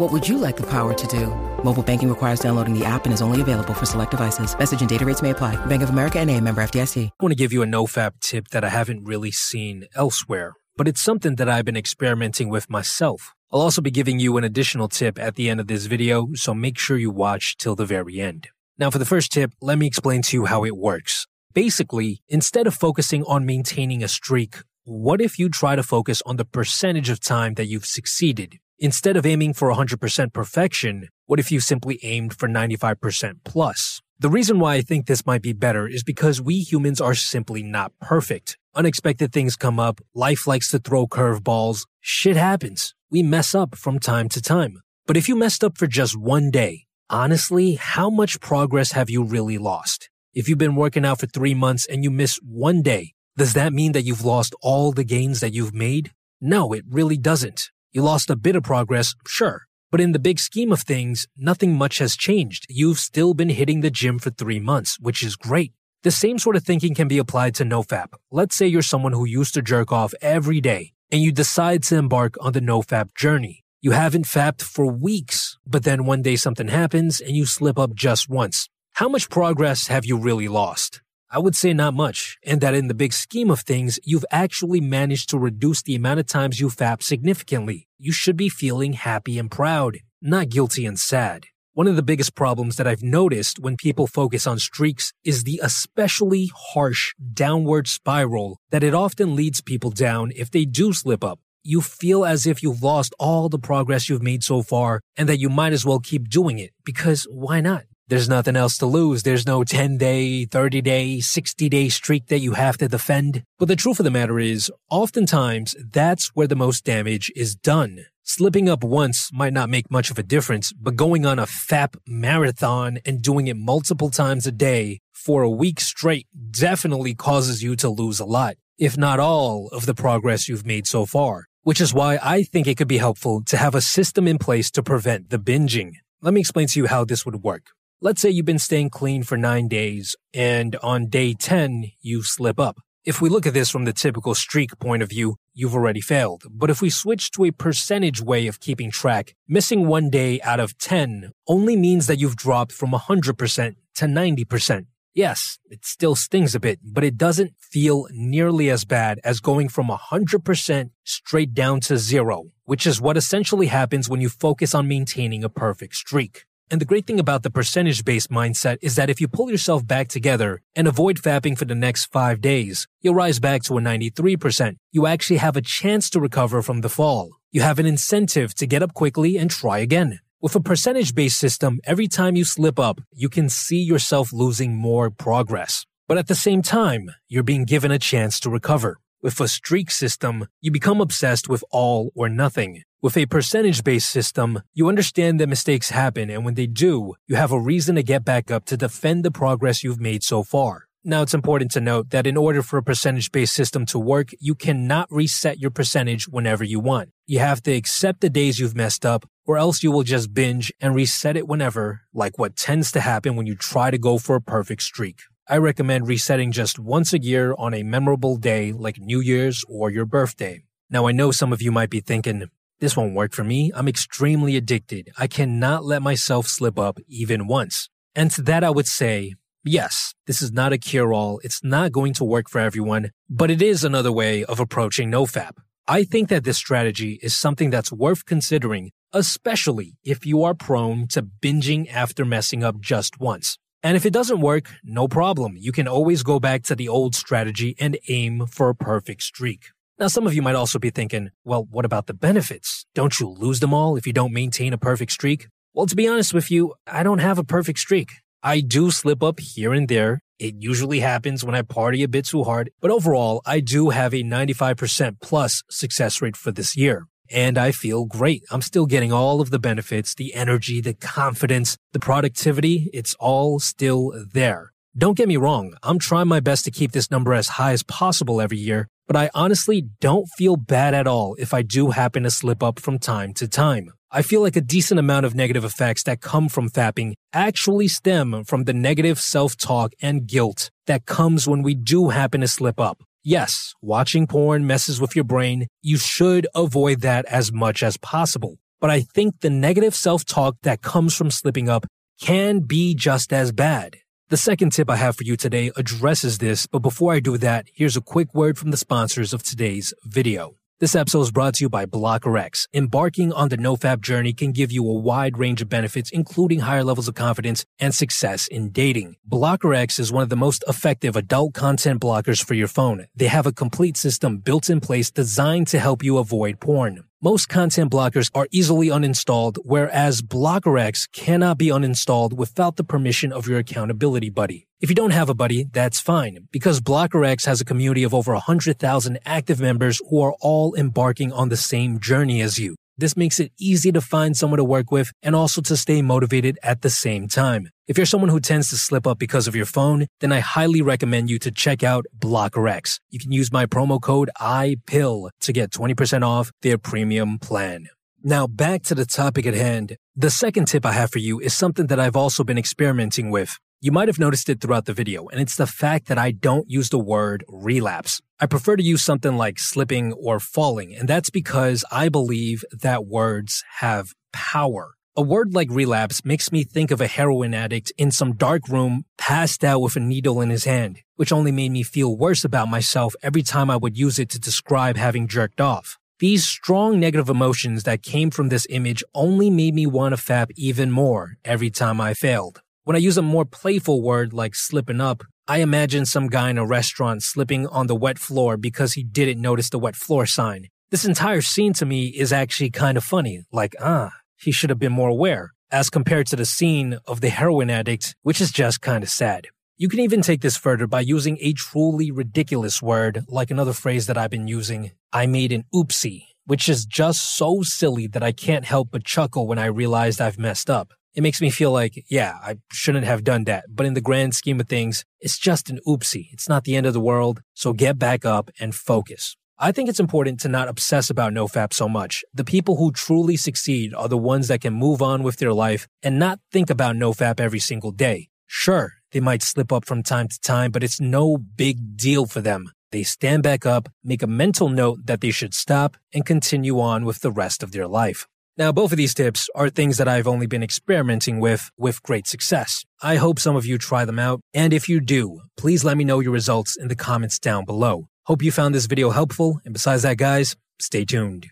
What would you like the power to do? Mobile banking requires downloading the app and is only available for select devices. Message and data rates may apply. Bank of America and a member FDIC. I want to give you a nofap tip that I haven't really seen elsewhere, but it's something that I've been experimenting with myself. I'll also be giving you an additional tip at the end of this video, so make sure you watch till the very end. Now, for the first tip, let me explain to you how it works. Basically, instead of focusing on maintaining a streak, what if you try to focus on the percentage of time that you've succeeded? Instead of aiming for 100% perfection, what if you simply aimed for 95% plus? The reason why I think this might be better is because we humans are simply not perfect. Unexpected things come up, life likes to throw curveballs, shit happens. We mess up from time to time. But if you messed up for just one day, honestly, how much progress have you really lost? If you've been working out for three months and you miss one day, does that mean that you've lost all the gains that you've made? No, it really doesn't. You lost a bit of progress, sure. But in the big scheme of things, nothing much has changed. You've still been hitting the gym for three months, which is great. The same sort of thinking can be applied to NoFap. Let's say you're someone who used to jerk off every day, and you decide to embark on the NoFap journey. You haven't fapped for weeks, but then one day something happens and you slip up just once. How much progress have you really lost? I would say not much, and that in the big scheme of things, you've actually managed to reduce the amount of times you fap significantly. You should be feeling happy and proud, not guilty and sad. One of the biggest problems that I've noticed when people focus on streaks is the especially harsh downward spiral that it often leads people down if they do slip up. You feel as if you've lost all the progress you've made so far and that you might as well keep doing it because why not? There's nothing else to lose. There's no 10 day, 30 day, 60 day streak that you have to defend. But the truth of the matter is, oftentimes, that's where the most damage is done. Slipping up once might not make much of a difference, but going on a FAP marathon and doing it multiple times a day for a week straight definitely causes you to lose a lot, if not all, of the progress you've made so far. Which is why I think it could be helpful to have a system in place to prevent the binging. Let me explain to you how this would work. Let's say you've been staying clean for nine days and on day 10, you slip up. If we look at this from the typical streak point of view, you've already failed. But if we switch to a percentage way of keeping track, missing one day out of 10 only means that you've dropped from 100% to 90%. Yes, it still stings a bit, but it doesn't feel nearly as bad as going from 100% straight down to zero, which is what essentially happens when you focus on maintaining a perfect streak. And the great thing about the percentage based mindset is that if you pull yourself back together and avoid fapping for the next five days, you'll rise back to a 93%. You actually have a chance to recover from the fall. You have an incentive to get up quickly and try again. With a percentage based system, every time you slip up, you can see yourself losing more progress. But at the same time, you're being given a chance to recover. With a streak system, you become obsessed with all or nothing. With a percentage based system, you understand that mistakes happen, and when they do, you have a reason to get back up to defend the progress you've made so far. Now, it's important to note that in order for a percentage based system to work, you cannot reset your percentage whenever you want. You have to accept the days you've messed up, or else you will just binge and reset it whenever, like what tends to happen when you try to go for a perfect streak. I recommend resetting just once a year on a memorable day like New Year's or your birthday. Now, I know some of you might be thinking, this won't work for me. I'm extremely addicted. I cannot let myself slip up even once. And to that, I would say, yes, this is not a cure all. It's not going to work for everyone, but it is another way of approaching NoFap. I think that this strategy is something that's worth considering, especially if you are prone to binging after messing up just once. And if it doesn't work, no problem. You can always go back to the old strategy and aim for a perfect streak. Now, some of you might also be thinking, well, what about the benefits? Don't you lose them all if you don't maintain a perfect streak? Well, to be honest with you, I don't have a perfect streak. I do slip up here and there. It usually happens when I party a bit too hard, but overall, I do have a 95% plus success rate for this year and I feel great. I'm still getting all of the benefits, the energy, the confidence, the productivity. It's all still there. Don't get me wrong, I'm trying my best to keep this number as high as possible every year, but I honestly don't feel bad at all if I do happen to slip up from time to time. I feel like a decent amount of negative effects that come from fapping actually stem from the negative self-talk and guilt that comes when we do happen to slip up. Yes, watching porn messes with your brain. You should avoid that as much as possible. But I think the negative self-talk that comes from slipping up can be just as bad. The second tip I have for you today addresses this, but before I do that, here's a quick word from the sponsors of today's video. This episode is brought to you by BlockerX. Embarking on the NoFap journey can give you a wide range of benefits, including higher levels of confidence and success in dating. BlockerX is one of the most effective adult content blockers for your phone. They have a complete system built in place designed to help you avoid porn. Most content blockers are easily uninstalled, whereas BlockerX cannot be uninstalled without the permission of your accountability buddy. If you don't have a buddy, that's fine, because BlockerX has a community of over 100,000 active members who are all embarking on the same journey as you. This makes it easy to find someone to work with and also to stay motivated at the same time. If you're someone who tends to slip up because of your phone, then I highly recommend you to check out BlockerX. You can use my promo code IPILL to get 20% off their premium plan. Now back to the topic at hand. The second tip I have for you is something that I've also been experimenting with. You might have noticed it throughout the video, and it's the fact that I don't use the word relapse. I prefer to use something like slipping or falling, and that's because I believe that words have power. A word like relapse makes me think of a heroin addict in some dark room, passed out with a needle in his hand, which only made me feel worse about myself every time I would use it to describe having jerked off. These strong negative emotions that came from this image only made me want to fap even more every time I failed. When I use a more playful word like slipping up, I imagine some guy in a restaurant slipping on the wet floor because he didn't notice the wet floor sign. This entire scene to me is actually kind of funny, like, ah, he should have been more aware, as compared to the scene of the heroin addict, which is just kind of sad. You can even take this further by using a truly ridiculous word, like another phrase that I've been using, I made an oopsie, which is just so silly that I can't help but chuckle when I realized I've messed up it makes me feel like, yeah, I shouldn't have done that. But in the grand scheme of things, it's just an oopsie. It's not the end of the world. So get back up and focus. I think it's important to not obsess about nofap so much. The people who truly succeed are the ones that can move on with their life and not think about nofap every single day. Sure, they might slip up from time to time, but it's no big deal for them. They stand back up, make a mental note that they should stop, and continue on with the rest of their life. Now, both of these tips are things that I've only been experimenting with with great success. I hope some of you try them out, and if you do, please let me know your results in the comments down below. Hope you found this video helpful, and besides that, guys, stay tuned.